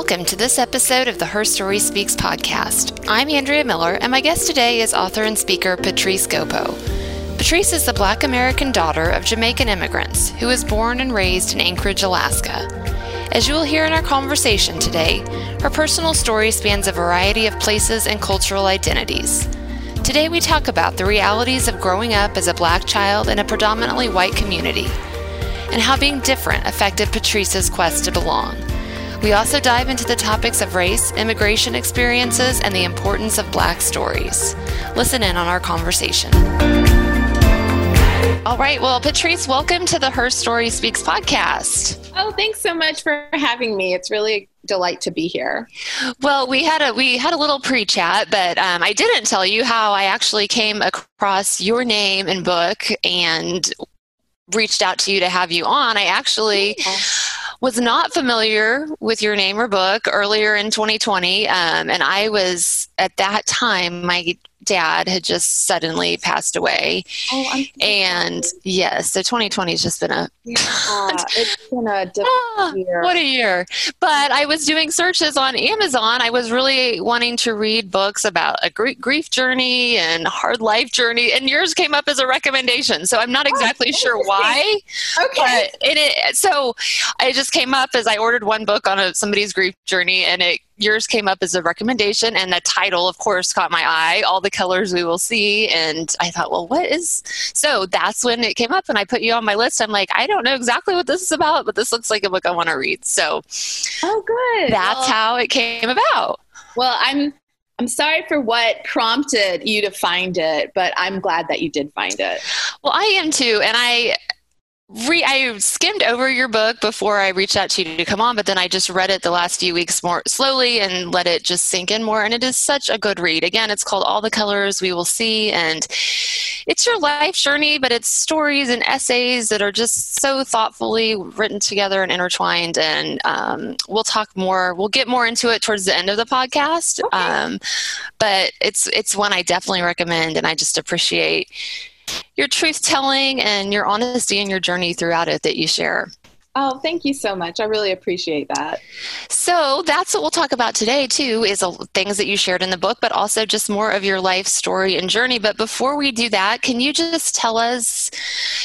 Welcome to this episode of the Her Story Speaks podcast. I'm Andrea Miller, and my guest today is author and speaker Patrice Gopo. Patrice is the black American daughter of Jamaican immigrants who was born and raised in Anchorage, Alaska. As you will hear in our conversation today, her personal story spans a variety of places and cultural identities. Today, we talk about the realities of growing up as a black child in a predominantly white community and how being different affected Patrice's quest to belong. We also dive into the topics of race, immigration experiences, and the importance of black stories. Listen in on our conversation. All right. Well, Patrice, welcome to the Her Story Speaks podcast. Oh, thanks so much for having me. It's really a delight to be here. Well, we had a we had a little pre-chat, but um, I didn't tell you how I actually came across your name and book and reached out to you to have you on. I actually. Yeah was not familiar with your name or book earlier in 2020, um, and I was at that time my dad had just suddenly passed away. Oh, and yes, so 2020 has just been a yeah, it's been a difficult ah, year. What a year! But I was doing searches on Amazon. I was really wanting to read books about a grief journey and hard life journey, and yours came up as a recommendation. So I'm not oh, exactly oh, sure why. Okay. But it, so I just came up as I ordered one book on a, somebody's grief journey, and it yours came up as a recommendation and the title of course caught my eye all the colors we will see and i thought well what is so that's when it came up and i put you on my list i'm like i don't know exactly what this is about but this looks like a book i want to read so oh good that's well, how it came about well i'm I'm sorry for what prompted you to find it, but I'm glad that you did find it. Well, I am too. And I re- I skimmed over your book before I reached out to you to come on, but then I just read it the last few weeks more slowly and let it just sink in more. And it is such a good read. Again, it's called All the Colors We Will See, and it's your life journey, but it's stories and essays that are just so thoughtfully written together and intertwined. And um, we'll talk more. We'll get more into it towards the end of the podcast. Okay. Um, but it's it's one I definitely recommend, and I just appreciate your truth telling and your honesty and your journey throughout it that you share. Oh, thank you so much. I really appreciate that. So that's what we'll talk about today, too, is things that you shared in the book, but also just more of your life story and journey. But before we do that, can you just tell us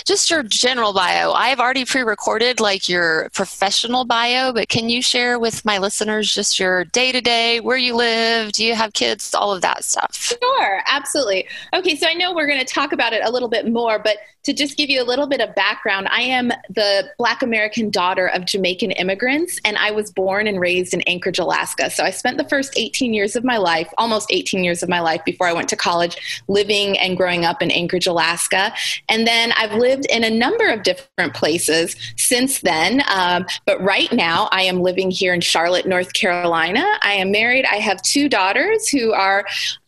just your general bio? I've already pre recorded like your professional bio, but can you share with my listeners just your day to day, where you live? Do you have kids? All of that stuff. Sure, absolutely. Okay, so I know we're going to talk about it a little bit more, but to just give you a little bit of background, I am the Black American daughter of Jamaican immigrants, and I was born and raised in Anchorage, Alaska. So I spent the first 18 years of my life, almost 18 years of my life before I went to college, living and growing up in Anchorage, Alaska. And then I've lived in a number of different places since then. Um, but right now, I am living here in Charlotte, North Carolina. I am married. I have two daughters who are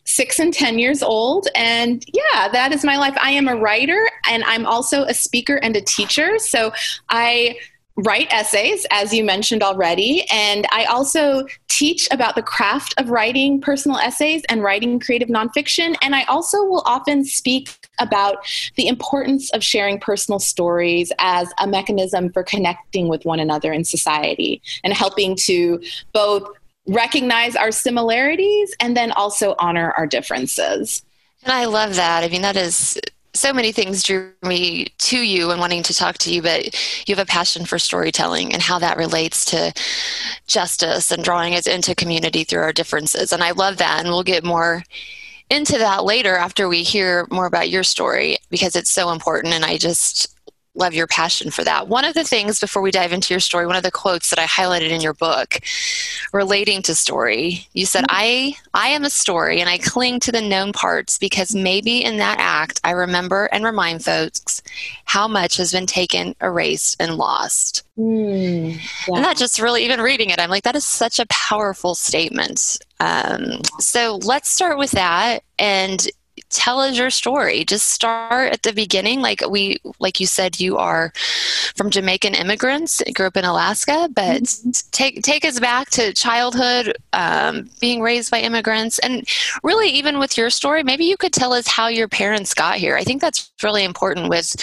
six and 10 years old. And yeah, that is my life. I am a writer and I'm also a speaker and a teacher. So I write essays, as you mentioned already. And I also teach about the craft of writing personal essays and writing creative nonfiction. And I also will often speak about the importance of sharing personal stories as a mechanism for connecting with one another in society and helping to both recognize our similarities and then also honor our differences. And I love that. I mean, that is so many things drew me to you and wanting to talk to you, but you have a passion for storytelling and how that relates to justice and drawing us into community through our differences. And I love that. And we'll get more into that later after we hear more about your story because it's so important. And I just love your passion for that. One of the things before we dive into your story, one of the quotes that I highlighted in your book relating to story, you said, mm-hmm. "I I am a story and I cling to the known parts because maybe in that act I remember and remind folks how much has been taken, erased and lost." Mm, yeah. And that just really, even reading it, I'm like, that is such a powerful statement. Um, so let's start with that. And tell us your story. Just start at the beginning. Like we, like you said, you are from Jamaican immigrants, grew up in Alaska, but mm-hmm. take take us back to childhood, um, being raised by immigrants, and really even with your story, maybe you could tell us how your parents got here. I think that's really important with,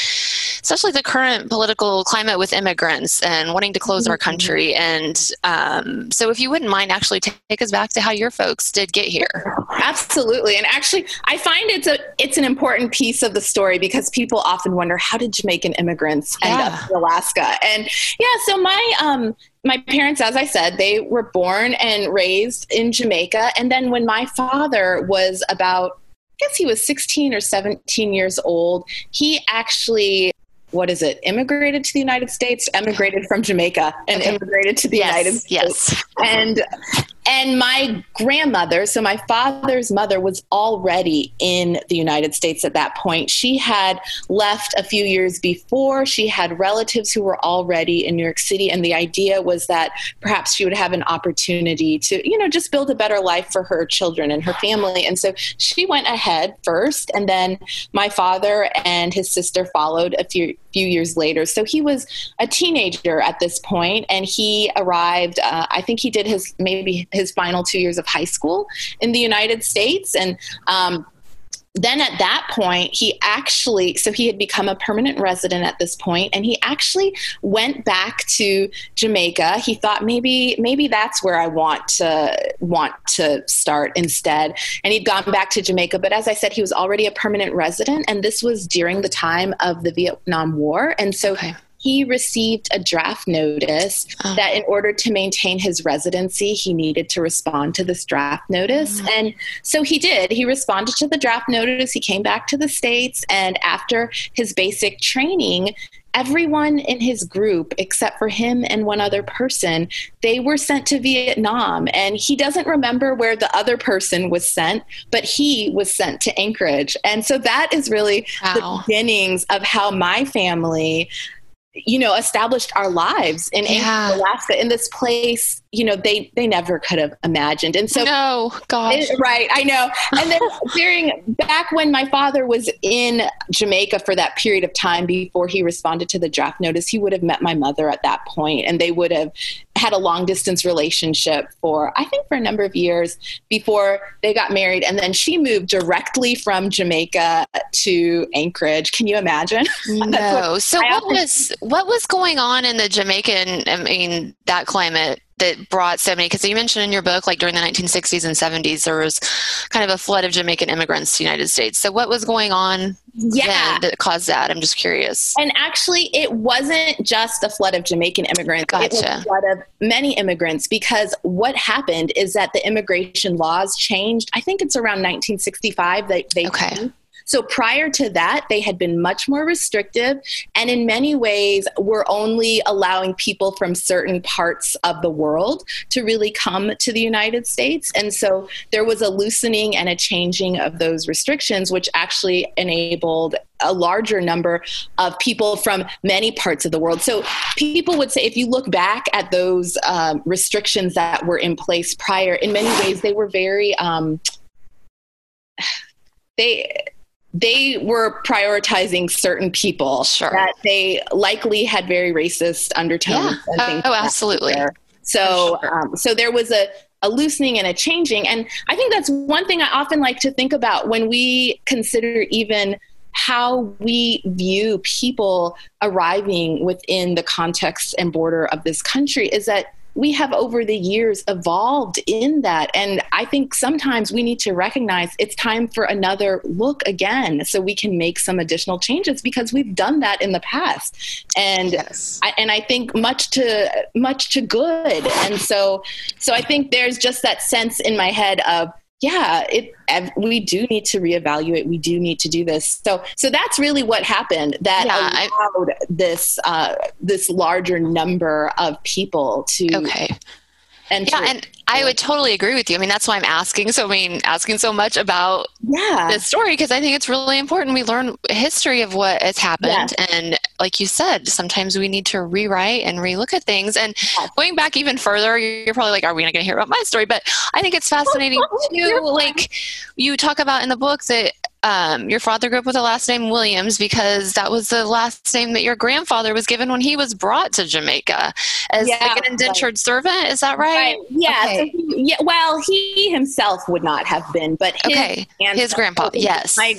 especially the current political climate with immigrants and wanting to close mm-hmm. our country. And um, so, if you wouldn't mind, actually take us back to how your folks did get here. Absolutely, and actually, I find it's a it's an important piece of the story because people often wonder how did Jamaican immigrants end yeah. up in Alaska? And yeah, so my um my parents, as I said, they were born and raised in Jamaica, and then when my father was about I guess he was 16 or 17 years old. He actually what is it immigrated to the united states emigrated from jamaica and okay. immigrated to the yes, united states yes and and my grandmother so my father's mother was already in the united states at that point. She had left a few years before. She had relatives who were already in new york city. And the idea was that perhaps she would have an opportunity to you know just build a better life for her children and her family. And so she went ahead first. And then my father and his sister followed a few few years later. So he was a teenager at this point, and he arrived. Uh, I think he did his maybe his final two years of high school in the United States, and um, then at that point, he actually, so he had become a permanent resident at this point, and he actually went back to Jamaica. He thought maybe, maybe that's where I want to want to start instead. And he'd gone back to Jamaica, but as I said, he was already a permanent resident, and this was during the time of the Vietnam War, and so okay he received a draft notice oh. that in order to maintain his residency, he needed to respond to this draft notice. Mm. And so he did. He responded to the draft notice. He came back to the States. And after his basic training, everyone in his group except for him and one other person they were sent to vietnam and he doesn't remember where the other person was sent but he was sent to anchorage and so that is really wow. the beginnings of how my family you know established our lives in yeah. Alaska in this place you know they they never could have imagined. And so no gosh. It, right I know. And then during back when my father was in Jamaica for that period of time before he responded to the draft notice he would have met my mother at that point and they would have had a long distance relationship for I think for a number of years before they got married. And then she moved directly from Jamaica to Anchorage. Can you imagine? No what so what was what was going on in the Jamaican, I mean, that climate that brought so many? Because you mentioned in your book, like during the 1960s and 70s, there was kind of a flood of Jamaican immigrants to the United States. So, what was going on yeah. that caused that? I'm just curious. And actually, it wasn't just a flood of Jamaican immigrants. Gotcha. It was a flood of many immigrants because what happened is that the immigration laws changed. I think it's around 1965 that they okay. Changed so prior to that, they had been much more restrictive and in many ways were only allowing people from certain parts of the world to really come to the United States. And so there was a loosening and a changing of those restrictions, which actually enabled a larger number of people from many parts of the world. So people would say, if you look back at those um, restrictions that were in place prior, in many ways they were very. Um, they they were prioritizing certain people sure. that they likely had very racist undertones. Yeah. oh, absolutely. So, sure. um, so there was a, a loosening and a changing, and I think that's one thing I often like to think about when we consider even how we view people arriving within the context and border of this country is that we have over the years evolved in that. And I think sometimes we need to recognize it's time for another look again so we can make some additional changes because we've done that in the past. And yes. I, and I think much to much to good. And so so I think there's just that sense in my head of yeah, it we do need to reevaluate. We do need to do this. So, so that's really what happened. That yeah, allowed I, this uh, this larger number of people to okay. And yeah, and I would totally agree with you. I mean, that's why I'm asking. So, I mean, asking so much about yeah. this story because I think it's really important. We learn history of what has happened, yes. and like you said, sometimes we need to rewrite and relook at things. And yes. going back even further, you're probably like, "Are we not going to hear about my story?" But I think it's fascinating too. Like you talk about in the book that um, your father grew up with the last name Williams because that was the last name that your grandfather was given when he was brought to Jamaica as yeah, like an indentured right. servant. Is that right? right. Yeah. Okay. So he, yeah. Well, he himself would not have been, but his okay, his grandpa. Yes. My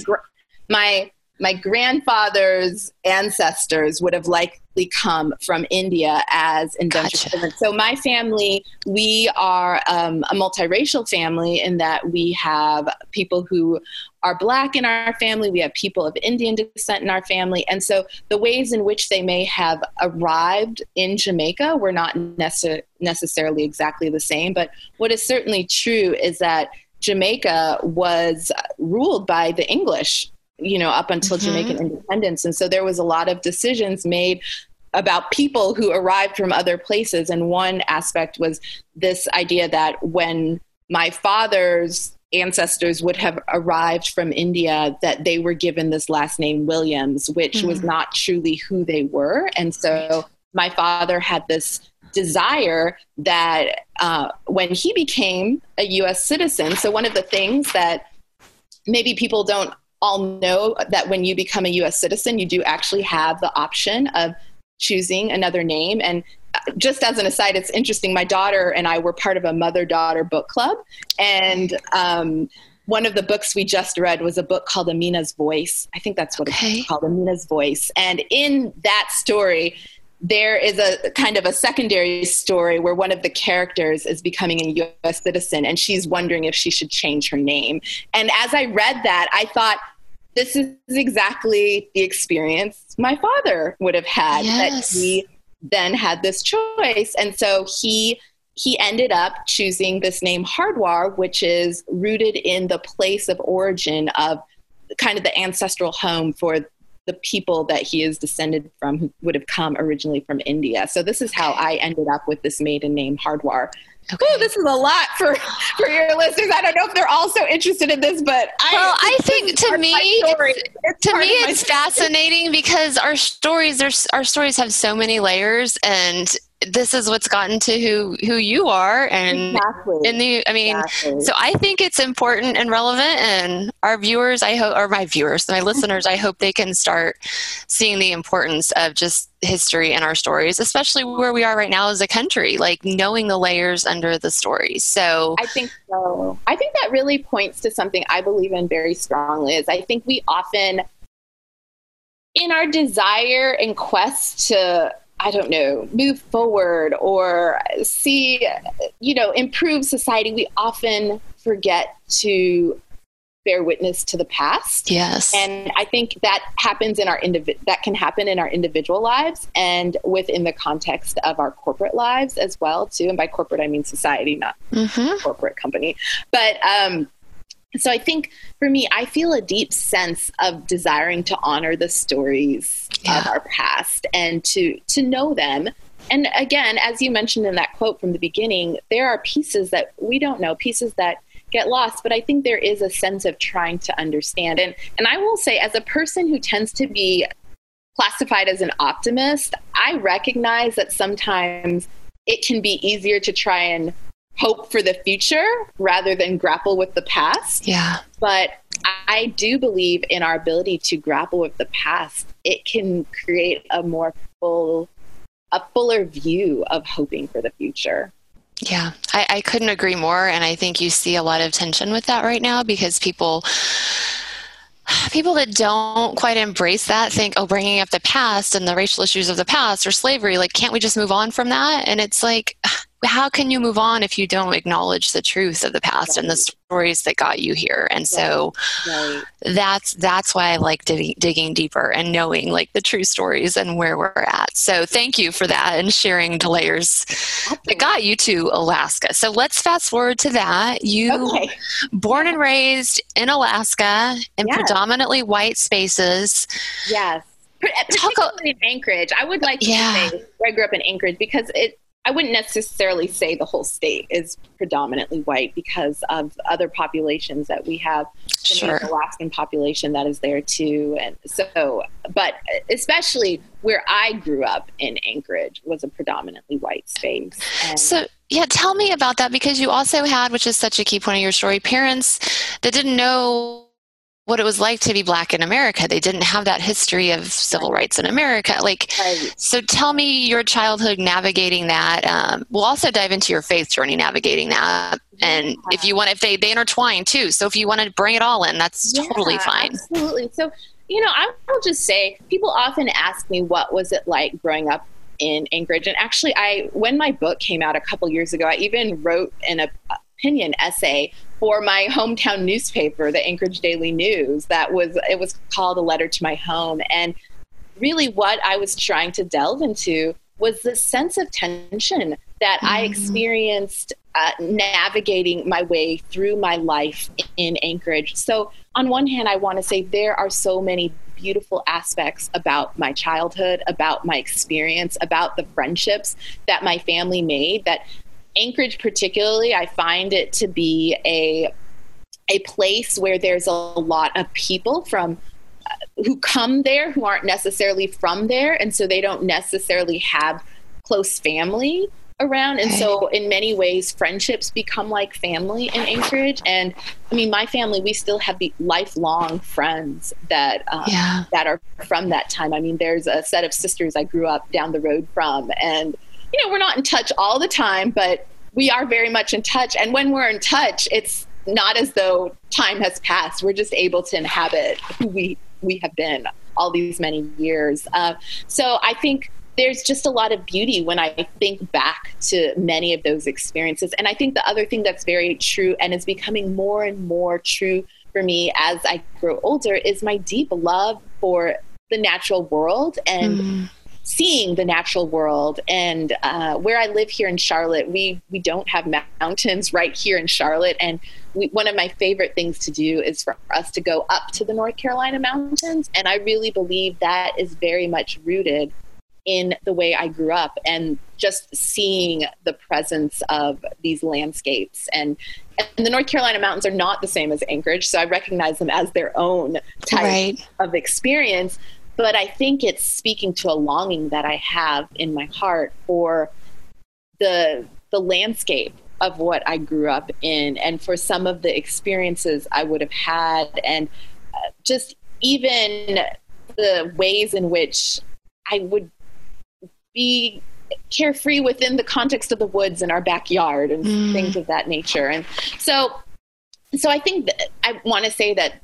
my my grandfather's ancestors would have likely come from India as indentured gotcha. servants. So my family, we are um, a multiracial family in that we have people who are black in our family, we have people of Indian descent in our family, and so the ways in which they may have arrived in Jamaica were not necess- necessarily exactly the same. But what is certainly true is that Jamaica was ruled by the English you know, up until mm-hmm. Jamaican independence. And so there was a lot of decisions made about people who arrived from other places. And one aspect was this idea that when my father's ancestors would have arrived from India, that they were given this last name Williams, which mm-hmm. was not truly who they were. And so my father had this desire that uh, when he became a US citizen, so one of the things that maybe people don't all know that when you become a US citizen, you do actually have the option of choosing another name. And just as an aside, it's interesting. My daughter and I were part of a mother daughter book club. And um, one of the books we just read was a book called Amina's Voice. I think that's what okay. it's called, Amina's Voice. And in that story, there is a kind of a secondary story where one of the characters is becoming a US citizen and she's wondering if she should change her name. And as I read that, I thought, this is exactly the experience my father would have had yes. that he then had this choice. And so he he ended up choosing this name Hardwar, which is rooted in the place of origin of kind of the ancestral home for the people that he is descended from who would have come originally from India. So this is how I ended up with this maiden name Hardwar. Okay. Oh, this is a lot for for your listeners. I don't know if they're also interested in this, but I, well, I think to me, it's, to me, it's fascinating because our stories, our stories have so many layers, and this is what's gotten to who who you are and exactly. in the i mean exactly. so i think it's important and relevant and our viewers i hope or my viewers my listeners i hope they can start seeing the importance of just history and our stories especially where we are right now as a country like knowing the layers under the stories so i think so i think that really points to something i believe in very strongly is i think we often in our desire and quest to I don't know, move forward or see, you know, improve society, we often forget to bear witness to the past. Yes. And I think that happens in our individ that can happen in our individual lives and within the context of our corporate lives as well too. And by corporate I mean society, not mm-hmm. corporate company. But um so I think for me, I feel a deep sense of desiring to honor the stories yeah. of our past and to to know them. And again, as you mentioned in that quote from the beginning, there are pieces that we don't know, pieces that get lost, but I think there is a sense of trying to understand. And and I will say as a person who tends to be classified as an optimist, I recognize that sometimes it can be easier to try and hope for the future rather than grapple with the past. Yeah. But I do believe in our ability to grapple with the past. It can create a more full, a fuller view of hoping for the future. Yeah, I, I couldn't agree more. And I think you see a lot of tension with that right now because people people that don't quite embrace that think, oh, bringing up the past and the racial issues of the past or slavery, like, can't we just move on from that? And it's like, how can you move on if you don't acknowledge the truth of the past right. and the stories that got you here and so right. that's that's why i like dig- digging deeper and knowing like the true stories and where we're at so thank you for that and sharing the layers that got you to alaska so let's fast forward to that you okay. born and raised in alaska in yes. predominantly white spaces yes particularly in Anchorage. I would like to yeah. say I grew up in Anchorage because it I wouldn't necessarily say the whole state is predominantly white because of other populations that we have. The sure. Alaskan population that is there too, and so, but especially where I grew up in Anchorage was a predominantly white space. And so, yeah, tell me about that because you also had, which is such a key point of your story, parents that didn't know what it was like to be black in America. They didn't have that history of civil rights in America. Like, right. so tell me your childhood navigating that. Um, we'll also dive into your faith journey navigating that. And yeah. if you want, if they, they intertwine too. So if you want to bring it all in, that's yeah, totally fine. Absolutely. So, you know, I will just say people often ask me, what was it like growing up in Anchorage? And actually, I, when my book came out a couple years ago, I even wrote an opinion essay for my hometown newspaper, the Anchorage Daily News. That was it was called a letter to my home, and really what I was trying to delve into was the sense of tension that mm-hmm. I experienced uh, navigating my way through my life in Anchorage. So, on one hand, I want to say there are so many beautiful aspects about my childhood, about my experience, about the friendships that my family made that Anchorage, particularly, I find it to be a a place where there's a lot of people from uh, who come there who aren't necessarily from there, and so they don't necessarily have close family around. And so, in many ways, friendships become like family in Anchorage. And I mean, my family, we still have the lifelong friends that um, yeah. that are from that time. I mean, there's a set of sisters I grew up down the road from, and you know, we're not in touch all the time, but we are very much in touch. And when we're in touch, it's not as though time has passed. We're just able to inhabit who we we have been all these many years. Uh, so I think there's just a lot of beauty when I think back to many of those experiences. And I think the other thing that's very true and is becoming more and more true for me as I grow older is my deep love for the natural world and mm seeing the natural world. And uh, where I live here in Charlotte, we we don't have mountains right here in Charlotte, and we, one of my favorite things to do is for us to go up to the North Carolina mountains. And I really believe that is very much rooted in the way I grew up and just seeing the presence of these landscapes and and the North Carolina mountains are not the same as Anchorage, so I recognize them as their own type right. of experience but I think it's speaking to a longing that I have in my heart for the the landscape of what I grew up in and for some of the experiences I would have had and uh, just even the ways in which I would be carefree within the context of the woods in our backyard and mm. things of that nature and so so I think that I want to say that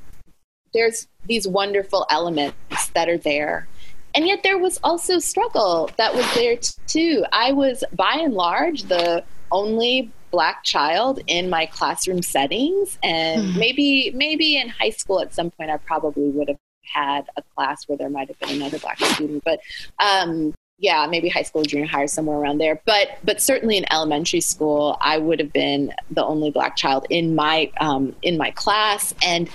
there's these wonderful elements that are there. And yet there was also struggle that was there too. I was by and large the only black child in my classroom settings and mm. maybe maybe in high school at some point I probably would have had a class where there might have been another black student but um, yeah maybe high school junior high or somewhere around there but but certainly in elementary school i would have been the only black child in my um, in my class and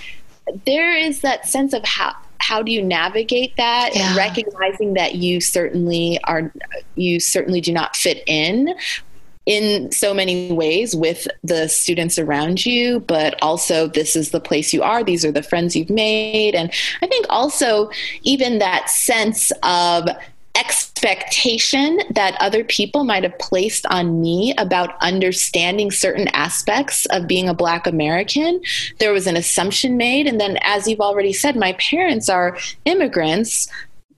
there is that sense of how how do you navigate that yeah. recognizing that you certainly are you certainly do not fit in in so many ways with the students around you, but also this is the place you are, these are the friends you've made. And I think also even that sense of expectation that other people might have placed on me about understanding certain aspects of being a Black American. There was an assumption made. And then, as you've already said, my parents are immigrants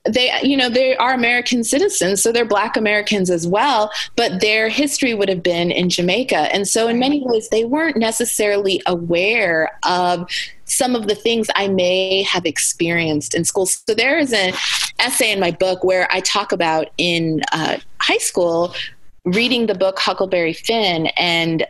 they you know they are american citizens so they're black americans as well but their history would have been in jamaica and so in many ways they weren't necessarily aware of some of the things I may have experienced in school. So there is an essay in my book where I talk about in uh, high school reading the book Huckleberry Finn, and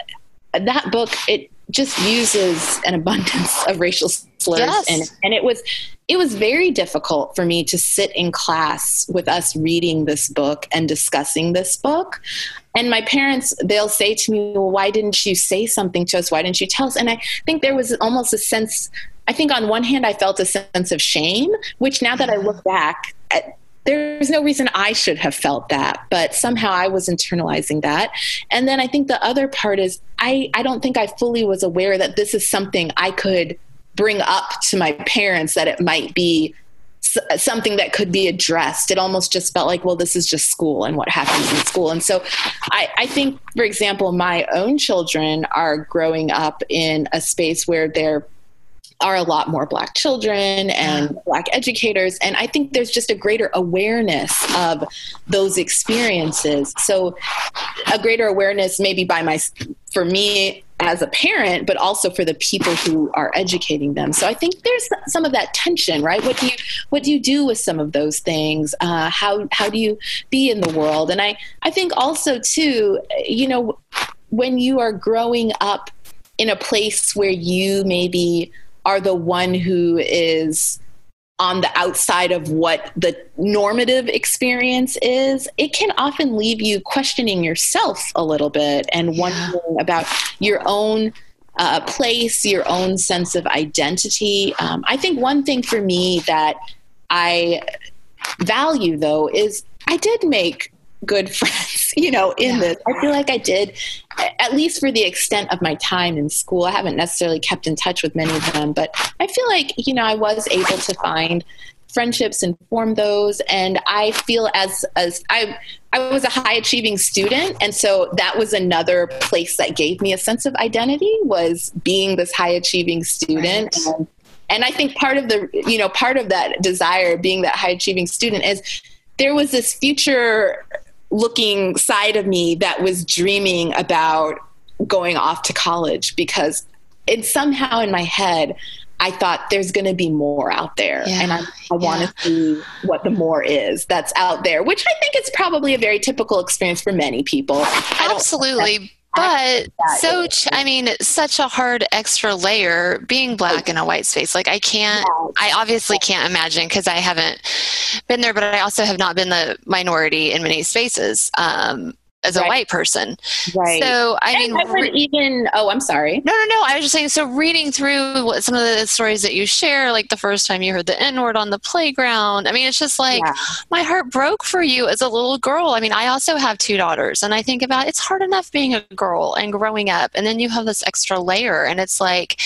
that book it just uses an abundance of racial slurs yes. and and it was it was very difficult for me to sit in class with us reading this book and discussing this book and my parents they'll say to me well why didn't you say something to us why didn't you tell us and i think there was almost a sense i think on one hand i felt a sense of shame which now that i look back at, there's no reason I should have felt that, but somehow I was internalizing that. And then I think the other part is I, I don't think I fully was aware that this is something I could bring up to my parents that it might be something that could be addressed. It almost just felt like, well, this is just school and what happens in school. And so I, I, think, for example, my own children are growing up in a space where they're are a lot more black children and black educators. And i think there's just a greater awareness of those experiences. So a greater awareness maybe by my for me as a parent but also for the people who are educating them. So i think there's some of that tension right? What do you what do you do with some of those things? Uh, how how do you be in the world? And i i think also too you know when you are growing up in a place where you maybe are the one who is on the outside of what the normative experience is, it can often leave you questioning yourself a little bit and wondering yeah. about your own uh, place, your own sense of identity. Um, I think one thing for me that I value, though, is I did make good friends, you know, in yeah. this. I feel like I did, at least for the extent of my time in school. I haven't necessarily kept in touch with many of them, but I feel like, you know, I was able to find friendships and form those. And I feel as, as I, I was a high achieving student. And so that was another place that gave me a sense of identity was being this high achieving student. Right. And, and I think part of the, you know, part of that desire being that high achieving student is there was this future looking side of me that was dreaming about going off to college because it somehow in my head I thought there's going to be more out there, yeah, and I, I want to see what the more is that's out there, which I think is probably a very typical experience for many people. Absolutely, but so i mean such a hard extra layer being black in a white space like i can't i obviously can't imagine because i haven't been there but i also have not been the minority in many spaces. Um, as a right. white person. Right. So I and mean, I would even. Oh, I'm sorry. No, no, no. I was just saying. So reading through what some of the stories that you share, like the first time you heard the N word on the playground. I mean, it's just like yeah. my heart broke for you as a little girl. I mean, I also have two daughters, and I think about it's hard enough being a girl and growing up, and then you have this extra layer, and it's like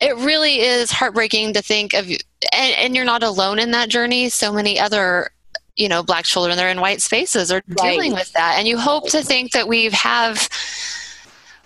it really is heartbreaking to think of and, and, you're not alone in that journey so many other you know black children that are in white spaces are right. dealing with that and you hope to think that we have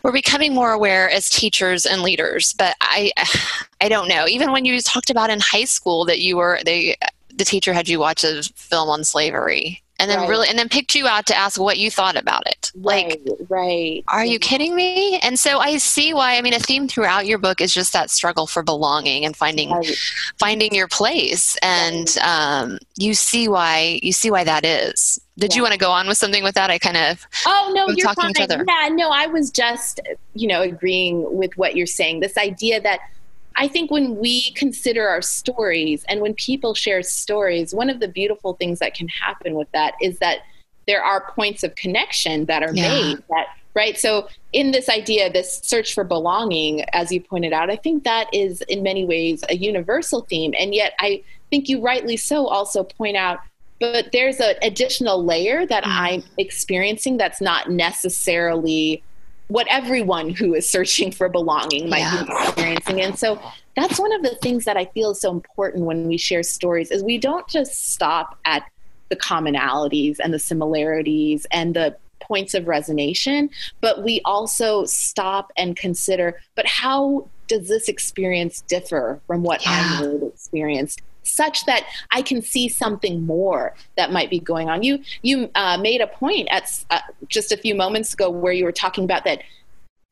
we're becoming more aware as teachers and leaders but i i don't know even when you talked about in high school that you were they the teacher had you watch a film on slavery and then right. really and then picked you out to ask what you thought about it like right are you kidding me? And so i see why i mean a theme throughout your book is just that struggle for belonging and finding right. finding your place. And um, you see why you see why that is. Did yeah. you want to go on with something with that? I kind of oh no you're talking fine. yeah no i was just you know agreeing with what you're saying. This idea that I think when we consider our stories and when people share stories, one of the beautiful things that can happen with that is that there are points of connection that are yeah. made that right so in this idea this search for belonging as you pointed out i think that is in many ways a universal theme and yet i think you rightly so also point out but there's an additional layer that mm. i'm experiencing that's not necessarily what everyone who is searching for belonging might yeah. be experiencing. And so that's one of the things that I feel is so important when we share stories is we don't just stop at the commonalities and the similarities and the points of resonation, but we also stop and consider, but how does this experience differ from what yeah. I would experience? such that I can see something more that might be going on. You you uh, made a point at uh, just a few moments ago where you were talking about that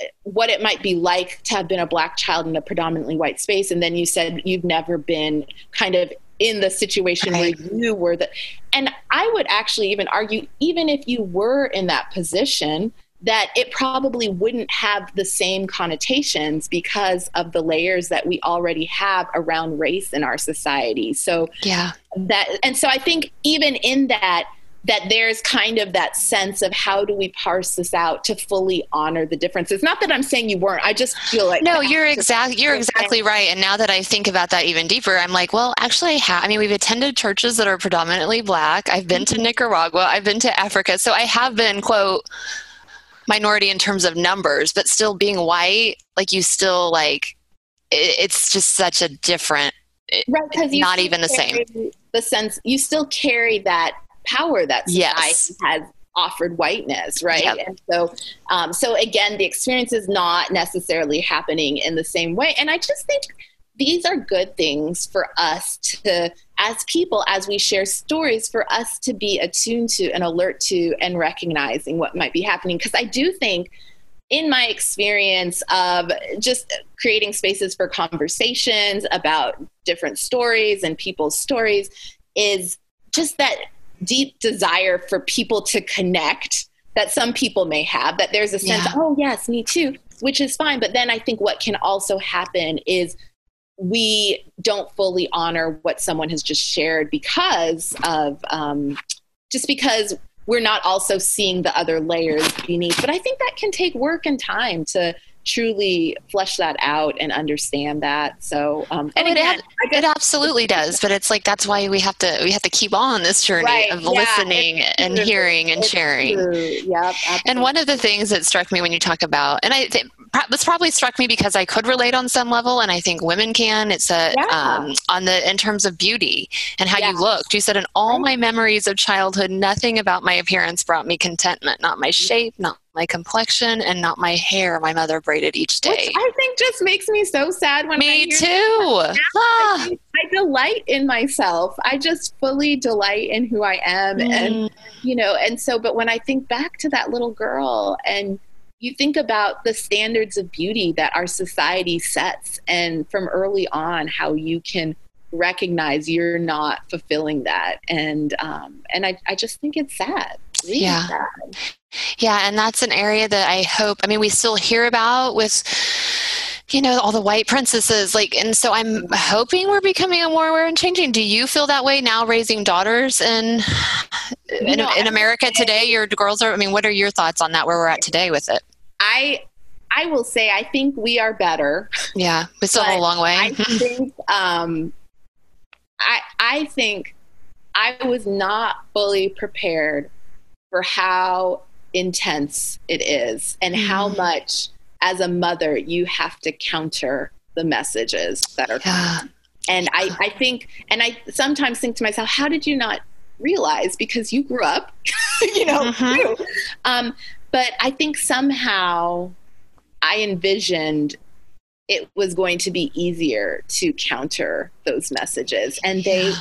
uh, what it might be like to have been a black child in a predominantly white space and then you said you've never been kind of in the situation right. where you were the and i would actually even argue even if you were in that position that it probably wouldn't have the same connotations because of the layers that we already have around race in our society. So yeah. That and so I think even in that that there's kind of that sense of how do we parse this out to fully honor the differences. Not that I'm saying you weren't. I just feel like no, you're exactly you're exactly right. And now that I think about that even deeper, I'm like, well, actually, I, ha- I mean, we've attended churches that are predominantly black. I've been to mm-hmm. Nicaragua. I've been to Africa. So I have been quote minority in terms of numbers, but still being white, like you still like it, it's just such a different right because you not even the same the sense you still carry that power that yes. has offered whiteness, right? Yep. And so, um, so again, the experience is not necessarily happening in the same way. And I just think these are good things for us to, as people, as we share stories, for us to be attuned to and alert to and recognizing what might be happening. Because I do think, in my experience of just creating spaces for conversations about different stories and people's stories, is just that deep desire for people to connect that some people may have, that there's a sense, yeah. oh, yes, me too, which is fine. But then I think what can also happen is we don't fully honor what someone has just shared because of um, just because we're not also seeing the other layers beneath. But I think that can take work and time to truly flesh that out and understand that. So, um, and oh, again, it, it, absolutely does. But it's like that's why we have to we have to keep on this journey right. of yeah, listening and hearing and it's sharing. True. Yep. And one of the things that struck me when you talk about, and I think this probably struck me because I could relate on some level, and I think women can. It's a yeah. um, on the in terms of beauty and how yeah. you looked. You said in all my memories of childhood, nothing about my appearance brought me contentment. Not my shape, not my complexion and not my hair my mother braided each day. Which I think just makes me so sad when me too. Ah. I, I, delight in myself. I just fully delight in who I am, mm. and you know, and so. But when I think back to that little girl, and you think about the standards of beauty that our society sets, and from early on, how you can recognize you're not fulfilling that, and um, and I, I just think it's sad. Really yeah. Sad. Yeah, and that's an area that I hope, I mean, we still hear about with you know all the white princesses like and so i'm hoping we're becoming a more aware and changing do you feel that way now raising daughters in in, know, in america today your girls are i mean what are your thoughts on that where we're at today with it i i will say i think we are better yeah we still have a long way i think um i i think i was not fully prepared for how intense it is and mm. how much as a mother you have to counter the messages that are yeah. coming. And I, I think, and I sometimes think to myself, how did you not realize? Because you grew up, you know, mm-hmm. Um, but I think somehow I envisioned it was going to be easier to counter those messages. And they, yeah.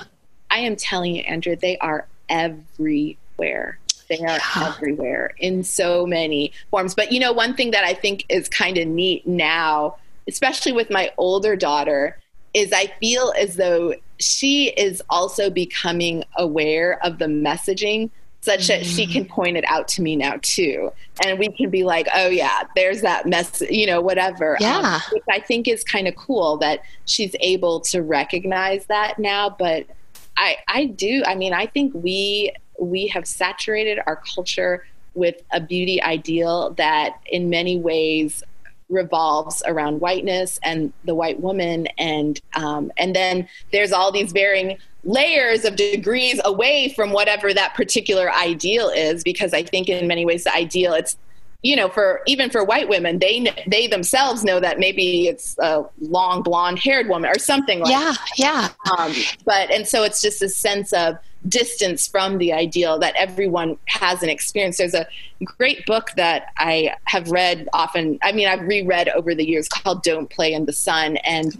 I am telling you, Andrea, they are everywhere. They are yeah. everywhere in so many forms. But you know, one thing that I think is kind of neat now, especially with my older daughter, is I feel as though she is also becoming aware of the messaging such that she can mm-hmm. point it out to me now too. And we can be like oh yeah there's that mess you know whatever. Um, yeah. um, which i think is kind of cool that she's able to recognize that now. But i i do i mean i think we we have saturated our culture with a beauty ideal that in many ways revolves around whiteness and the white woman. And um, and then there's all these varying layers of degrees away from whatever that particular ideal is because i think in many ways the ideal it's you know for even for white women they they themselves know that maybe it's a long blonde haired woman or something like yeah that. yeah um, but and so it's just a sense of distance from the ideal that everyone has an experience. There's a great book that I have read often. I mean, I've reread over the years called "Don't Play in the Sun" and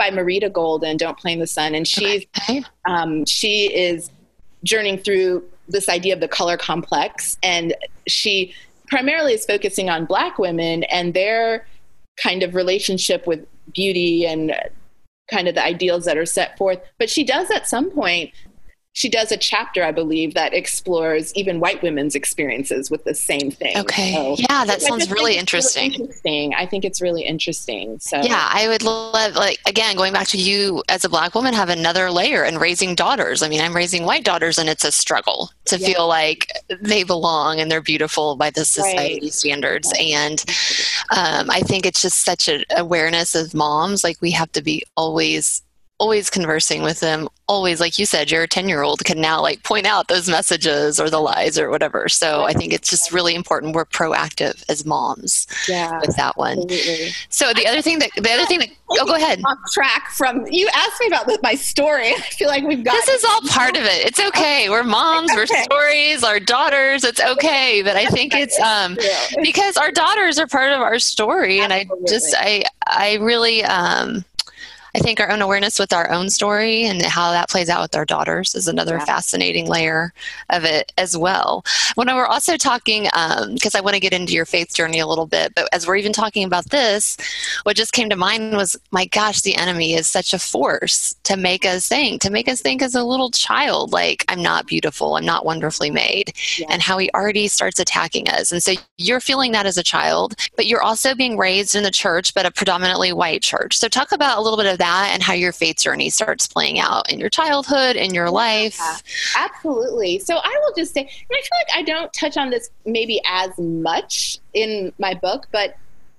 by Marita Golden. Don't Play in the Sun, and she's okay. um, she is journeying through this idea of the color complex, and she primarily is focusing on Black women and their kind of relationship with beauty and kind of the ideals that are set forth. But she does at some point she does a chapter, I believe, that explores even white women's experiences with the same thing. Okay. So, yeah, that sounds really interesting. really interesting. I think it's really interesting. So yeah, I would love like again going back to you as a black woman have another layer and raising daughters. I mean, I'm raising white daughters, and it's a struggle to yeah. feel like they belong and they're beautiful by the society right. standards. Right. And um, I think it's just such an awareness of moms. Like we have to be always always conversing with them always like you said your 10 year old can now like point out those messages or the lies or whatever. So i think it's just really important we're proactive as moms yeah, with that one. absolutely. so the other thing that the other thing that oh go ahead. Off track from you asked me about my story. I feel like we've got this is all part of it. It's okay. we're moms we're stories our daughters. It's okay. But i think it's um because our daughters are part of our story and i just i i really um I think our own awareness with our own story and how that plays out with our daughters is another Yeah. fascinating layer of it as well. When we're also talking, um, because I want to get into your faith journey a little bit, but as we're even talking about this, what just came to mind was, my gosh, the enemy is such a force to make us think, to make us think as a little child, like, I'm not beautiful, I'm not wonderfully made, Yeah. and how he already starts attacking us. And so you're feeling that as a child, but you're also being raised in the church, but a predominantly white church. So talk about a little bit of that and how your faith journey starts playing out in your childhood, in your life. Absolutely. So I will just say, and I feel like I don't touch on this maybe as much in my book, but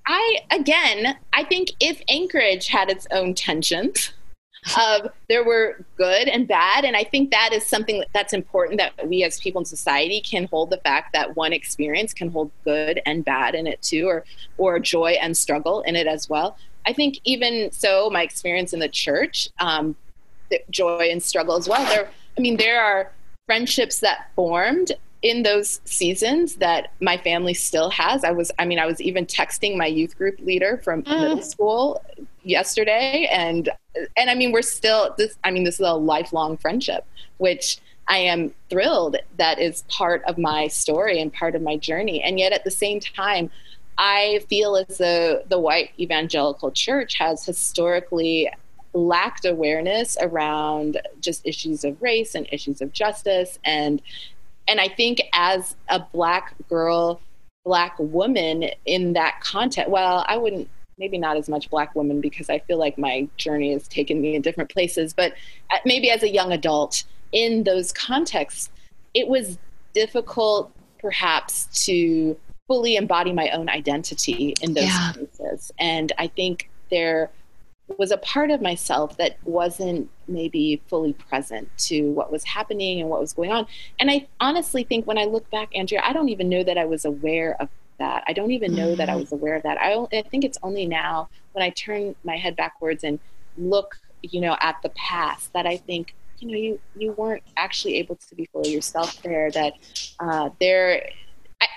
I, again, I think if Anchorage had its own tensions, of there were good and bad, and I think that is something that's important that we as people in society can hold the fact that one experience can hold good and bad in it too, or or joy and struggle in it as well. I think even so, my experience in the church, um, the joy and struggle as well. There, I mean, there are friendships that formed in those seasons that my family still has. I was, I mean, I was even texting my youth group leader from Mm. middle school yesterday, and and I mean, we're still this. I mean, this is a lifelong friendship, which I am thrilled that is part of my story and part of my journey. And yet, at the same time, I feel as though the white evangelical church has historically lacked awareness around just issues of race and issues of justice. And and I think as a black girl, black woman in that context, well, I wouldn't maybe not as much black woman because I feel like my journey has taken me in different places, but maybe as a young adult in those contexts, it was difficult perhaps to fully embody my own identity in those Yeah. spaces. And I think there was a part of myself that wasn't maybe fully present to what was happening and what was going on. And I honestly think when I look back, Andrea, I don't even know that I was aware of that. I don't even know that I Mhm. was aware of that. I, I think it's only now when I turn my head backwards and look, you know, at the past that I think, you know, you you weren't actually able to be fully yourself there. That uh, there,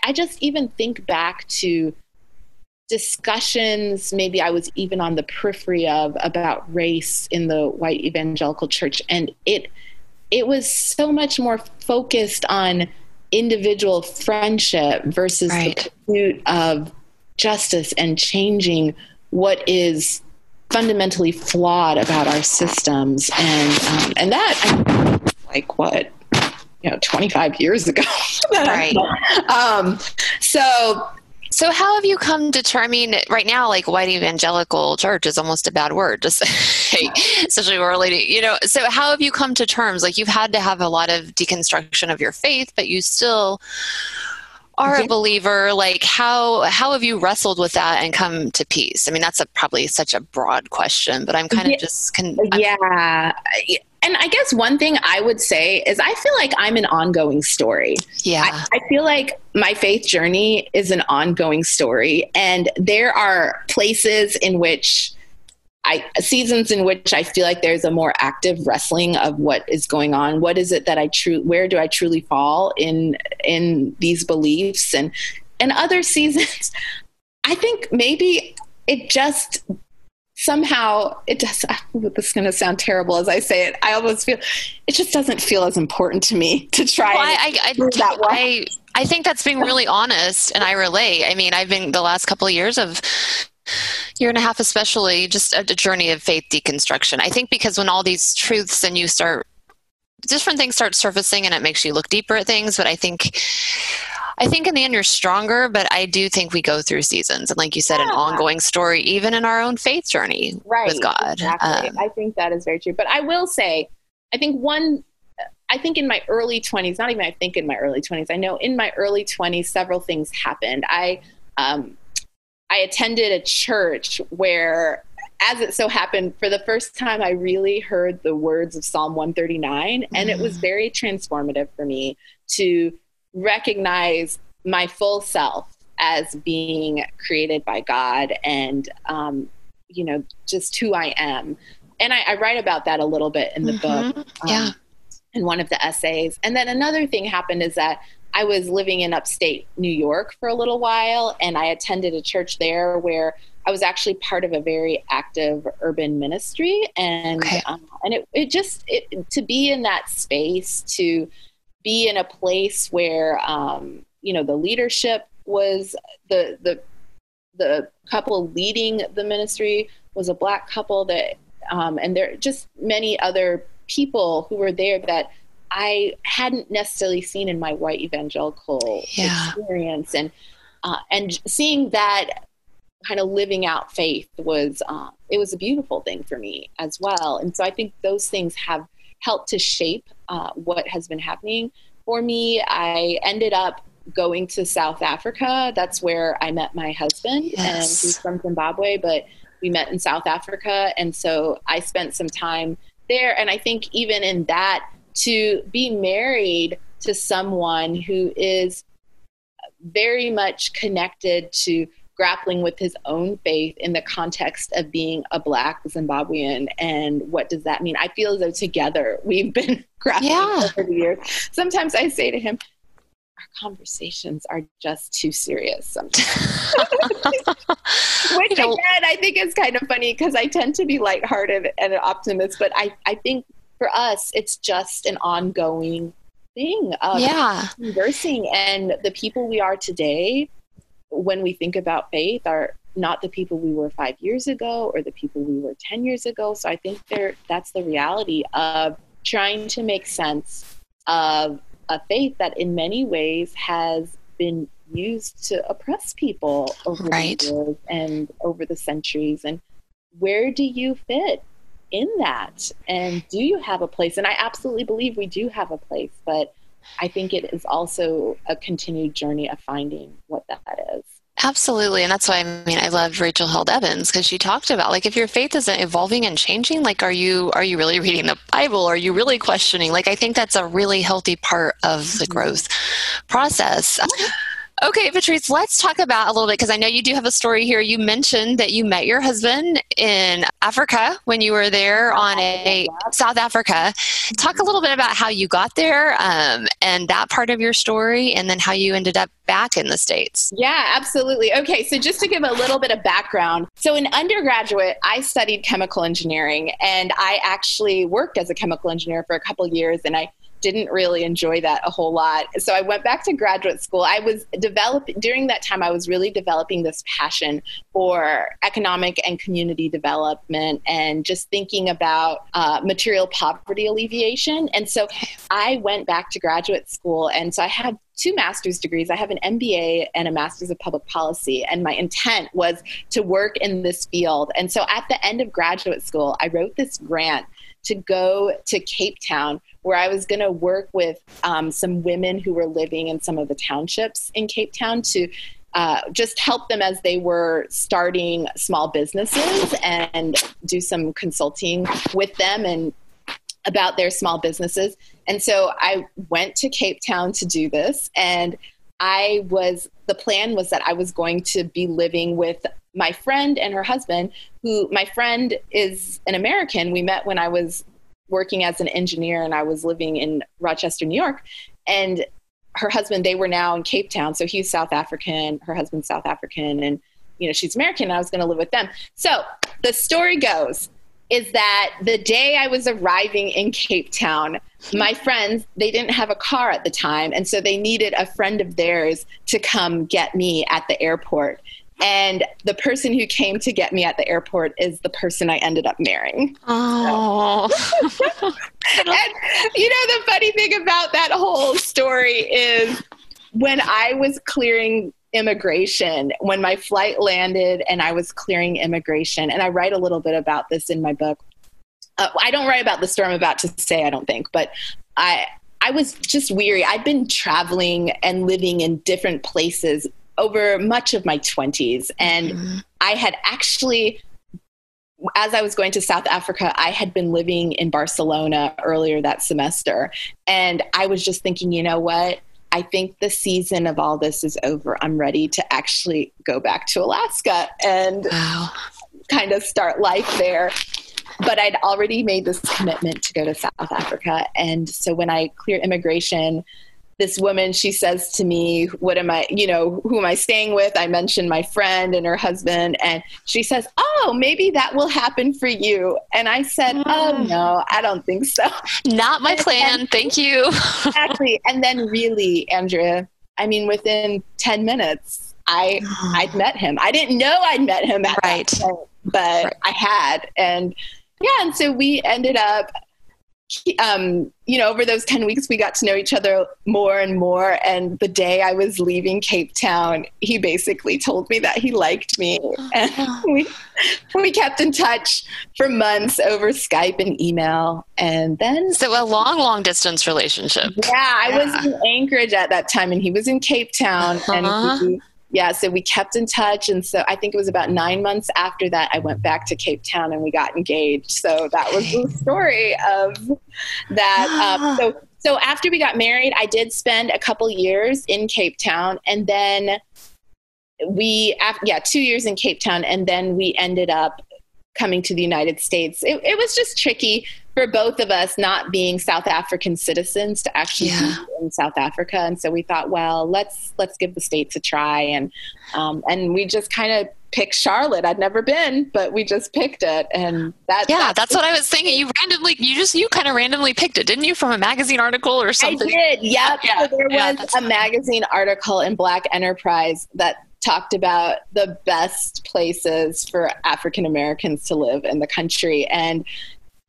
I, just even think back to discussions maybe i was even on the periphery of about race in the white evangelical church and it it was so much more focused on individual friendship versus Right. the pursuit of justice and changing what is fundamentally flawed about our systems and um, and that I, like what you know 25 years ago Right. um so So how have you come to term? I mean, right now, like white evangelical church is almost a bad word to say, especially related. You know, so how have you come to terms? Like you've had to have a lot of deconstruction of your faith, but you still are a believer. Like how how have you wrestled with that and come to peace? I mean, that's a, probably such a broad question, but I'm kind of Yeah. just con- yeah and i guess one thing i would say is i feel like i'm an ongoing story. Yeah, I, I feel like my faith journey is an ongoing story and there are places in which I seasons in which I feel like there's a more active wrestling of what is going on. What is it that I true where do I truly fall in in these beliefs and and other seasons? I think maybe it just somehow it does this is going to sound terrible as I say it. I almost feel it just doesn't feel as important to me to try Well, I, I, that way. I, I think that's being really honest, and I relate. I mean, I've been the last couple of years of year and a half, especially just a, a journey of faith deconstruction. I think because when all these truths and you start different things start surfacing, and it makes you look deeper at things. But I think. I think in the end you're stronger, but I do think we go through seasons, and like you said, an ongoing story, even in our own faith journey right with God. Exactly. Um, I think that is very true. But I will say, I think one, I think in my early 20s, not even I think in my early 20s, I know in my early 20s, several things happened. I, um, I attended a church where as it so happened, for the first time, I really heard the words of Psalm 139, mm-hmm. and it was mm. very transformative for me to recognize my full self as being created by God and, um, you know, just who I am. And I, I, write about that a little bit in the mm-hmm. book. Um, yeah. In one of the essays. And then another thing happened is that I was living in upstate New York for a little while, and I attended a church there where I was actually part of a very active urban ministry, and okay. um, and it it just it, to be in that space to be in a place where um, you know the leadership was the the the couple leading the ministry was a black couple that um, and there just many other people who were there that I hadn't necessarily seen in my white evangelical yeah. experience, and uh, and seeing that kind of living out faith was uh, it was a beautiful thing for me as well. And so I think those things have helped to shape uh, what has been happening for me. I ended up going to South Africa. That's where I met my husband, yes. and he's from Zimbabwe, but we met in South Africa, and so I spent some time there. And I think even in that to be married to someone who is very much connected to grappling with his own faith in the context of being a black Zimbabwean and what does that mean? I feel as though together we've been grappling yeah. over the years. Sometimes I say to him, our conversations are just too serious sometimes. Which again I think is kind of funny because I tend to be lighthearted and an optimist, but I, I think for us, it's just an ongoing thing of yeah. conversing. And the people we are today, when we think about faith, are not the people we were five years ago or the people we were 10 years ago. So I think there, that's the reality of trying to make sense of a faith that in many ways has been used to oppress people over right. the years and over the centuries. And where do you fit in that? And do you have a place? And I absolutely believe we do have a place, but I think it is also a continued journey of finding what that is. Absolutely. And that's why I mean I loved Rachel Held Evans because she talked about like if your faith isn't evolving and changing, like are you are you really reading the Bible? Are you really questioning? Like I think that's a really healthy part of the mm-hmm. growth process. Okay, Patrice, let's talk about a little bit because I know you do have a story here. You mentioned that you met your husband in Africa when you were there on a South Africa. Talk a little bit about how you got there um, and that part of your story, and then how you ended up back in the States. Yeah, absolutely. Okay, so just to give a little bit of background. So, in undergraduate, I studied chemical engineering and I actually worked as a chemical engineer for a couple years and I didn't really enjoy that a whole lot. So I went back to graduate school. I was developing during that time I was really developing this passion for economic and community development and just thinking about uh, material poverty alleviation. And so I went back to graduate school and so I had two master's degrees. I have an MBA and a master's of public policy. And my intent was to work in this field. And so at the end of graduate school, I wrote this grant to go to Cape Town, where I was going to work with um, some women who were living in some of the townships in Cape Town to uh, just help them as they were starting small businesses and do some consulting with them and about their small businesses. And so I went to Cape Town to do this. And I was, the plan was that I was going to be living with my friend and her husband, who my friend is an American. We met when I was working as an engineer and I was living in Rochester, New York. And her husband, they were now in Cape Town. So he's South African, her husband's South African, and you know, she's American, I was gonna live with them. So the story goes is that the day I was arriving in Cape Town, my friends, they didn't have a car at the time. And so they needed a friend of theirs to come get me at the airport. And the person who came to get me at the airport is the person I ended up marrying. Oh. and you know, the funny thing about that whole story is when I was clearing immigration, when my flight landed and I was clearing immigration, and I write a little bit about this in my book. Uh, I don't write about the story I'm about to say, I don't think, but I I was just weary. I'd been traveling and living in different places over much of my 20s. And mm-hmm. I had actually as I was going to South Africa, I had been living in Barcelona earlier that semester. And I was just thinking, you know what? I think the season of all this is over. I'm ready to actually go back to Alaska and wow. kind of start life there. But I'd already made this commitment to go to South Africa. And so when I clear immigration, this woman she says to me what am i you know who am i staying with? I mentioned my friend and her husband and she says oh maybe that will happen for you. And i said mm. oh no i don't think so. Not my plan. and, thank you. Exactly. And then really andrea i mean within 10 minutes i i'd met him. I didn't know i'd met him at right. point, but right. i had. And yeah and so we ended up um, you know, over those 10 weeks, we got to know each other more and more. And the day I was leaving Cape Town, he basically told me that he liked me. And we, we kept in touch for months over Skype and email. And then. So, a long, long distance relationship. Yeah, I yeah. was in Anchorage at that time, and he was in Cape Town. Uh-huh. And he, yeah, so we kept in touch. And so I think it was about nine months after that, I went back to Cape Town and we got engaged. So that was the story of that. Um, so, so after we got married, I did spend a couple years in Cape Town and then we, yeah, two years in Cape Town. And then we ended up coming to the United States. It, it was just tricky for both of us not being South African citizens to actually yeah. be in South Africa, and so we thought, well, let's let's give the states a try, and um, and we just kind of picked Charlotte. I'd never been, but we just picked it, and that. Yeah, that's, that's what I was thinking. You randomly, you just you kind of randomly picked it, didn't you, from a magazine article or something? I did. Yep. Yeah. So there yeah, was a magazine article in Black Enterprise that talked about the best places for African Americans to live in the country. And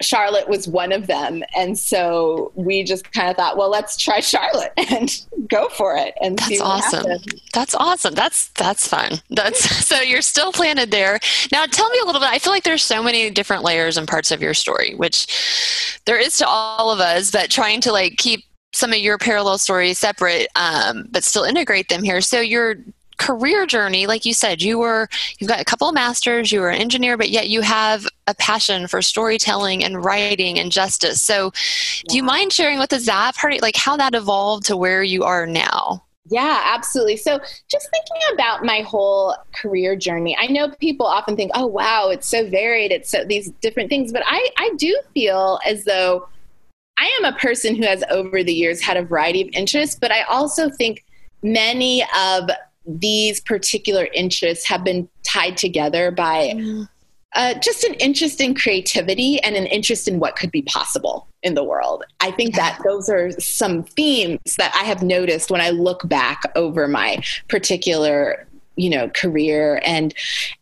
Charlotte was one of them. And so we just kind of thought, well, let's try Charlotte and go for it and that's awesome. Happens. That's awesome. That's that's fun. That's so you're still planted there. Now tell me a little bit. I feel like there's so many different layers and parts of your story, which there is to all of us, but trying to like keep some of your parallel stories separate, um, but still integrate them here. So you're career journey like you said you were you've got a couple of masters you were an engineer but yet you have a passion for storytelling and writing and justice so yeah. do you mind sharing with us that part like how that evolved to where you are now yeah, absolutely. So, just thinking about my whole career journey, I know people often think, "Oh, wow, it's so varied. It's so these different things." But I, I do feel as though I am a person who has, over the years, had a variety of interests. But I also think many of these particular interests have been tied together by mm. uh, just an interest in creativity and an interest in what could be possible in the world. I think that those are some themes that I have noticed when I look back over my particular you know career and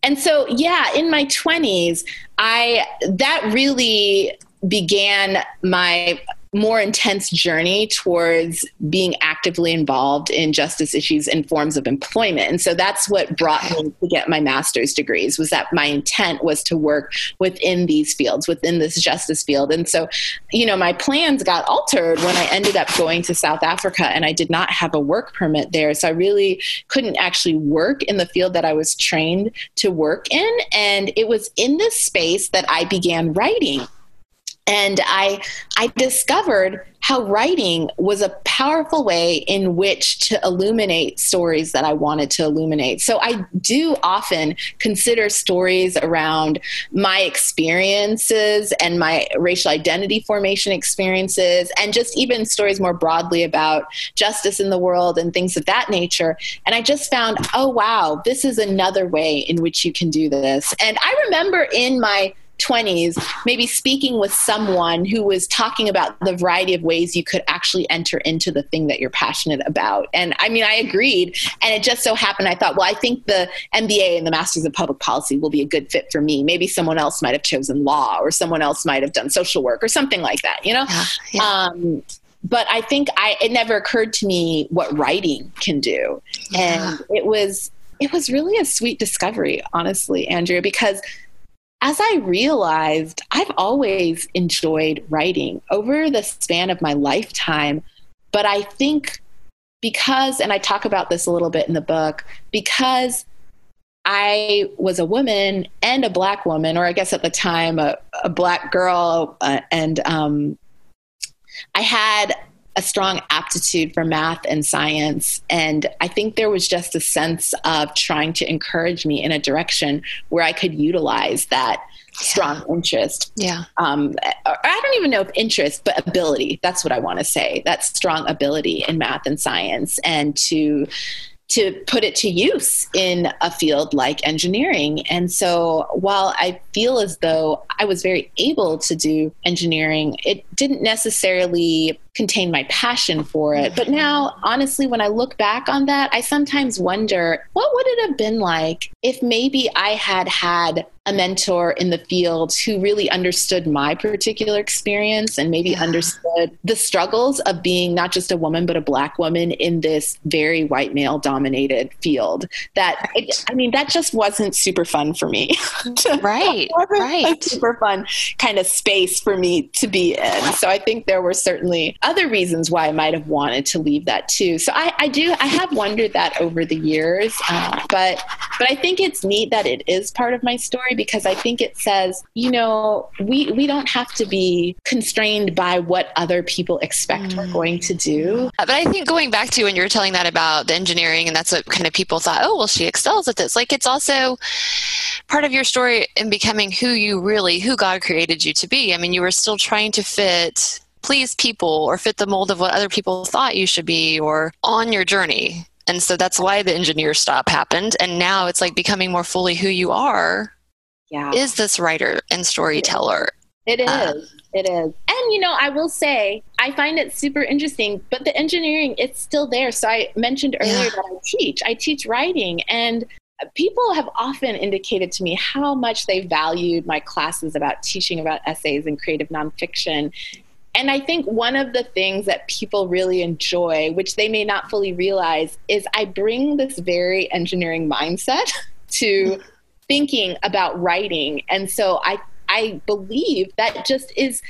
and so yeah in my 20s i that really began my more intense journey towards being actively involved in justice issues in forms of employment. And so that's what brought me to get my master's degrees was that my intent was to work within these fields within this justice field. And so you know my plans got altered when i ended up going to south africa and i did not have a work permit there. So i really couldn't actually work in the field that i was trained to work in. And it was in this space that i began writing and i i discovered how writing was a powerful way in which to illuminate stories that i wanted to illuminate. So i do often consider stories around my experiences and my racial identity formation experiences and just even stories more broadly about justice in the world and things of that nature. And i just found oh wow this is another way in which you can do this. And i remember in my 20s, maybe speaking with someone who was talking about the variety of ways you could actually enter into the thing that you're passionate about. And I mean, I agreed. And it just so happened, I thought, well, I think the MBA and the Masters of Public Policy will be a good fit for me. Maybe someone else might have chosen law or someone else might have done social work or something like that, you know? Yeah, yeah. Um, but I think I, it never occurred to me what writing can do. Yeah. And it was, it was really a sweet discovery, honestly, Andrea, because as I realized, I've always enjoyed writing over the span of my lifetime. But I think because, and I talk about this a little bit in the book, because I was a woman and a black woman, or I guess at the time a, a black girl, uh, and um, I had a strong aptitude for math and science. And I think there was just a sense of trying to encourage me in a direction where I could utilize that strong interest. Yeah. Um, I don't even know if interest, but ability. That's what I want to say. That strong ability in math and science, and to to put it to use in a field like engineering. And so while I feel as though I was very able to do engineering, it didn't necessarily contain my passion for it. But now, honestly, when I look back on that, I sometimes wonder what would it have been like if maybe I had had a mentor in the field who really understood my particular experience and maybe yeah. understood the struggles of being not just a woman but a black woman in this very white male dominated field that right. it, i mean that just wasn't super fun for me right right super fun kind of space for me to be in so i think there were certainly other reasons why i might have wanted to leave that too so i, I do i have wondered that over the years um, but but i think it's neat that it is part of my story because I think it says, you know, we we don't have to be constrained by what other people expect mm. we're going to do. But I think going back to when you were telling that about the engineering and that's what kind of people thought, oh well she excels at this. Like it's also part of your story in becoming who you really who God created you to be. I mean, you were still trying to fit please people or fit the mold of what other people thought you should be or on your journey. And so that's why the engineer stop happened. And now it's like becoming more fully who you are yeah. is this writer and storyteller. It is. Uh, it is. And, you know, I will say, I find it super interesting, but the engineering, it's still there. So I mentioned earlier yeah. that I teach. I teach writing, and people have often indicated to me how much they valued my classes about teaching about essays and creative nonfiction. And I think one of the things that people really enjoy, which they may not fully realize, is I bring this very engineering mindset to thinking about writing. And so I I believe that just is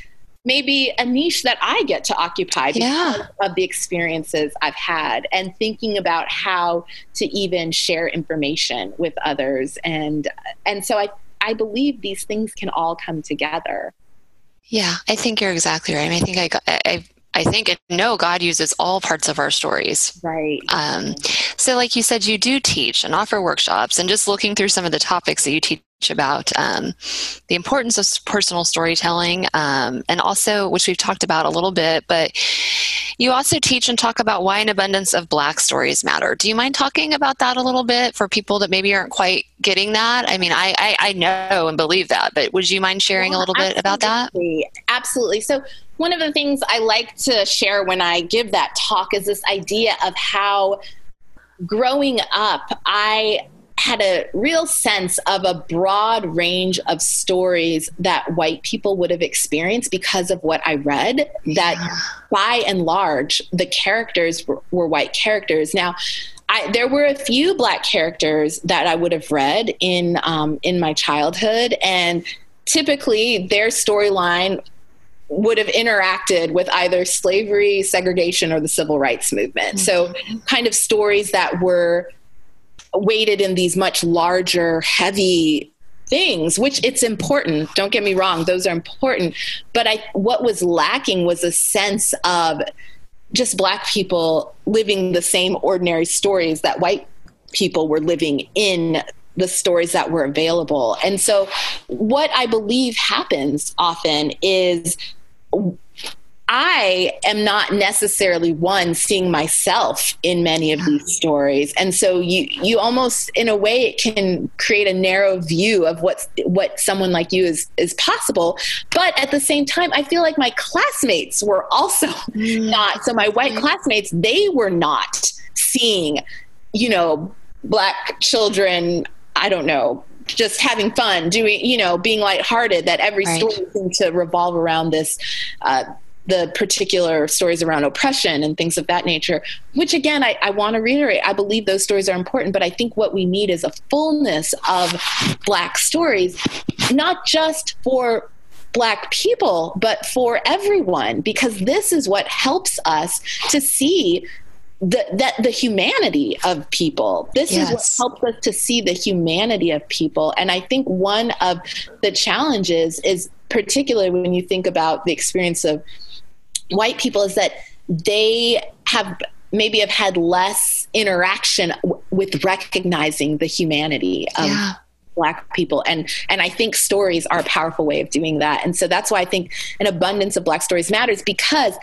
maybe a niche that I get to occupy because yeah. of the experiences I've had and thinking about how to even share information with others and and so I I believe these things can all come together. Yeah, I think you're exactly right. I, mean, I think I, got, I I think know God uses all parts of our stories. Right. Um, so, like you said, you do teach and offer workshops, and just looking through some of the topics that you teach about um, the importance of personal storytelling, um, and also, which we've talked about a little bit, but you also teach and talk about why an abundance of Black stories matter. Do you mind talking about that a little bit for people that maybe aren't quite getting that? I mean, I, I, I know and believe that, but would you mind sharing yeah, a little bit about that? Absolutely. So, one of the things I like to share when I give that talk is this idea of how growing up, I had a real sense of a broad range of stories that white people would have experienced because of what I read. That by and large, the characters were, were white characters. Now, I, there were a few black characters that I would have read in um, in my childhood, and typically their storyline would have interacted with either slavery, segregation, or the civil rights movement. Mm-hmm. So, kind of stories that were weighted in these much larger, heavy things which it's important don't get me wrong those are important but i what was lacking was a sense of just black people living the same ordinary stories that white people were living in the stories that were available and so what i believe happens often is I am not necessarily one seeing myself in many of these stories, and so you you almost in a way it can create a narrow view of what what someone like you is is possible. But at the same time, I feel like my classmates were also mm. not. So my white classmates they were not seeing, you know, black children. I don't know just having fun, doing, you know, being lighthearted, that every right. story seemed to revolve around this, uh, the particular stories around oppression and things of that nature, which again, I, I want to reiterate, I believe those stories are important, but I think what we need is a fullness of Black stories, not just for Black people, but for everyone, because this is what helps us to see the that the humanity of people. This yes. is what helps us to see the humanity of people. And I think one of the challenges is particularly when you think about the experience of white people is that they have maybe have had less interaction w- with recognizing the humanity of yeah. black people and and i think stories are a powerful way of doing that and so that's why i think an abundance of black stories matters because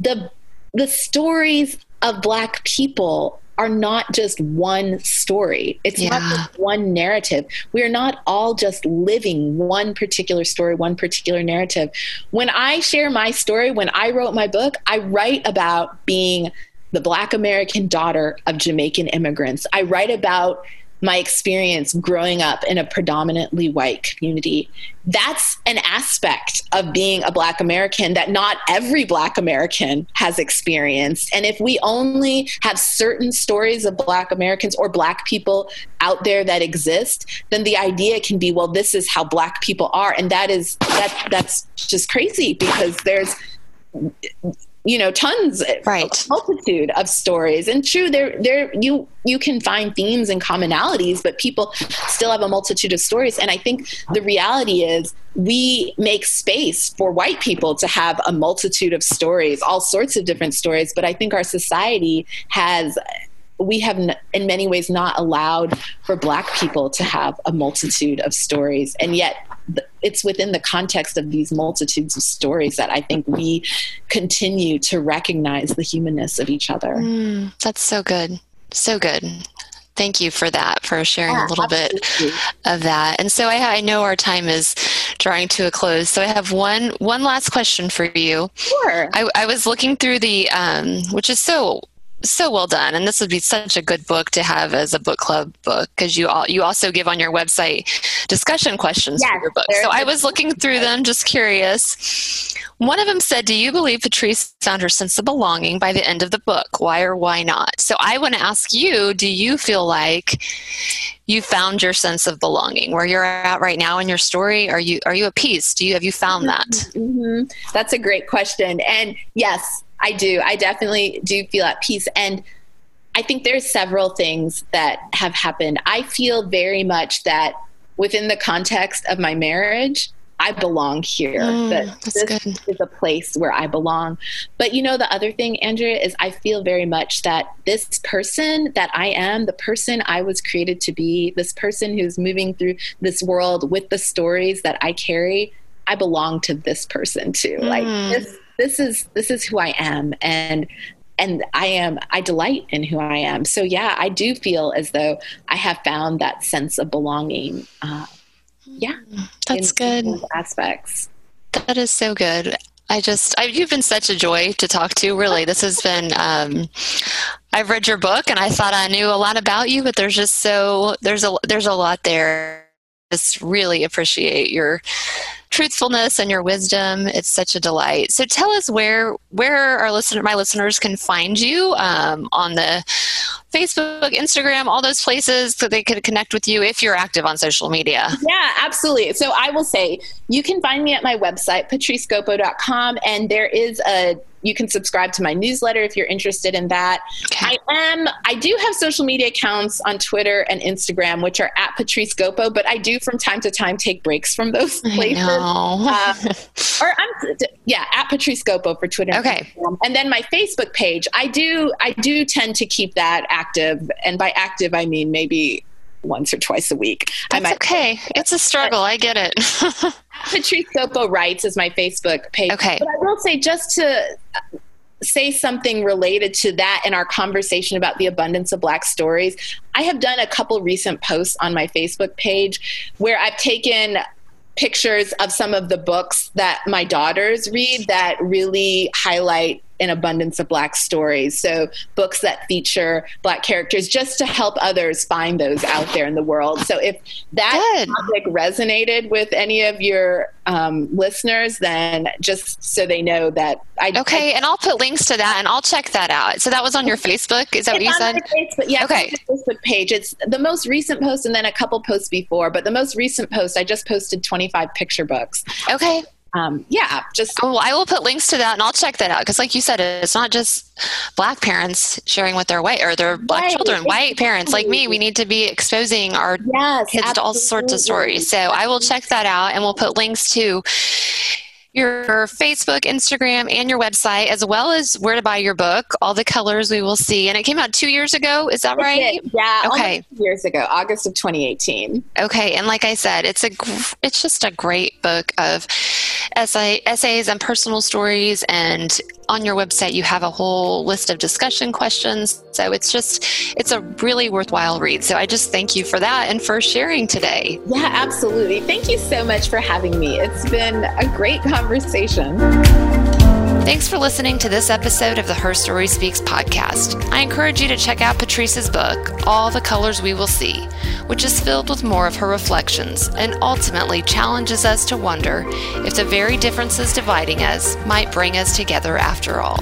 the the stories of black people are not just one story. It's yeah. not just one narrative. We are not all just living one particular story, one particular narrative. When I share my story, when I wrote my book, I write about being the Black American daughter of Jamaican immigrants. I write about my experience growing up in a predominantly white community. That's an aspect of being a Black American that not every Black American has experienced. And if we only have certain stories of Black Americans or Black people out there that exist, then the idea can be, well, this is how Black people are. And that is, that, that's just crazy because there's, you know tons right. multitude of stories. And true there there you you can find themes and commonalities but people still have a multitude of stories. And i think the reality is we make space for white people to have a multitude of stories all sorts of different stories. But i think our society has we have in many ways not allowed for black people to have a multitude of stories and yet it's within the context of these multitudes of stories that I think we continue to recognize the humanness of each other. Mm, that's so good. So good. Thank you for that, for sharing yeah, a little absolutely. bit of that. And so I, I, know our time is drawing to a close. So I have one one last question for you. Sure. I, I was looking through the, um, which is so so well done. And this would be such a good book to have as a book club book because you all you also give on your website discussion questions yes, for your book so i was looking through them just curious. One of them said do you believe patrice found her sense of belonging by the end of the book? Why or why not? So i want to ask you do you feel like you found your sense of belonging? Where you're at right now in your story are you are you at peace do you have you found that? Mm-hmm. that's a great question. And yes I do. I definitely do feel at peace. And I think there's several things that have happened. I feel very much that within the context of my marriage, I belong here. Mm, that this good. is a place where I belong. But you know, the other thing, Andrea, is I feel very much that this person that I am, the person I was created to be, this person who's moving through this world with the stories that I carry, I belong to this person too. Mm. Like this this is this is who I am and and I am I delight in who I am. So yeah, I do feel as though I have found that sense of belonging. Uh, yeah, that's good aspects. That is so good. I just I, you've been such a joy to talk to. Really, this has been. Um, I've read your book and I thought I knew a lot about you, but there's just so there's a there's a lot there. Just really appreciate your truthfulness and your wisdom. It's such a delight. So tell us where where our listener, my listeners, can find you um, on the Facebook, Instagram, all those places so they can connect with you if you're active on social media. Yeah, absolutely. So I will say you can find me at my website, patricegopo.com, and there is a you can subscribe to my newsletter if you're interested in that. Okay. I am I do have social media accounts on Twitter and Instagram which are at Patrice Gopo, but I do from time to time take breaks from those places. I Uh, or I'm yeah, at Patrice Gopo for Twitter. Okay. And, and then my Facebook page, I do I do tend to keep that active and by active I mean maybe once or twice a week. That's okay. It's a struggle. I get it. Patrice Gopo Writes is my Facebook page. Okay. But I will say, just to say something related to that in our conversation about the abundance of black stories, I have done a couple recent posts on my Facebook page where I've taken pictures of some of the books that my daughters read that really highlight an abundance of black stories. So books that feature black characters just to help others find those out there in the world. So if that topic resonated with any of your um, listeners then just so they know that i okay I, and i'll put links to that and i'll check that out. So that was on your facebook? Is that what you said? facebook, yeah okay. facebook page. It's the most recent post and then a couple posts before but the most recent post i just posted 25 picture books. Okay um, yeah, just. Oh, I will put links to that and I'll check that out because, like you said, it's not just black parents sharing with their white or their black right. children, white parents like me. We need to be exposing our yes, kids absolutely. to all sorts of stories. So I will check that out and we'll put links to your Facebook, Instagram, and your website, as well as where to buy your book, All the Colors We Will See. And it came out two years ago. Is that right? Yeah. Okay. years ago, August of 2018. Okay. And like I said, it's a it's just a great book of essay, essays and personal stories. And on your website, you have a whole list of discussion questions. So it's just it's a really worthwhile read. So I just thank you for that and for sharing today. Yeah, absolutely. Thank you so much for having me. It's been a great conversation. Thanks for listening to this episode of the Her Story Speaks podcast. I encourage you to check out Patrice's book, All the Colors We Will See, which is filled with more of her reflections and ultimately challenges us to wonder if the very differences dividing us might bring us together after all.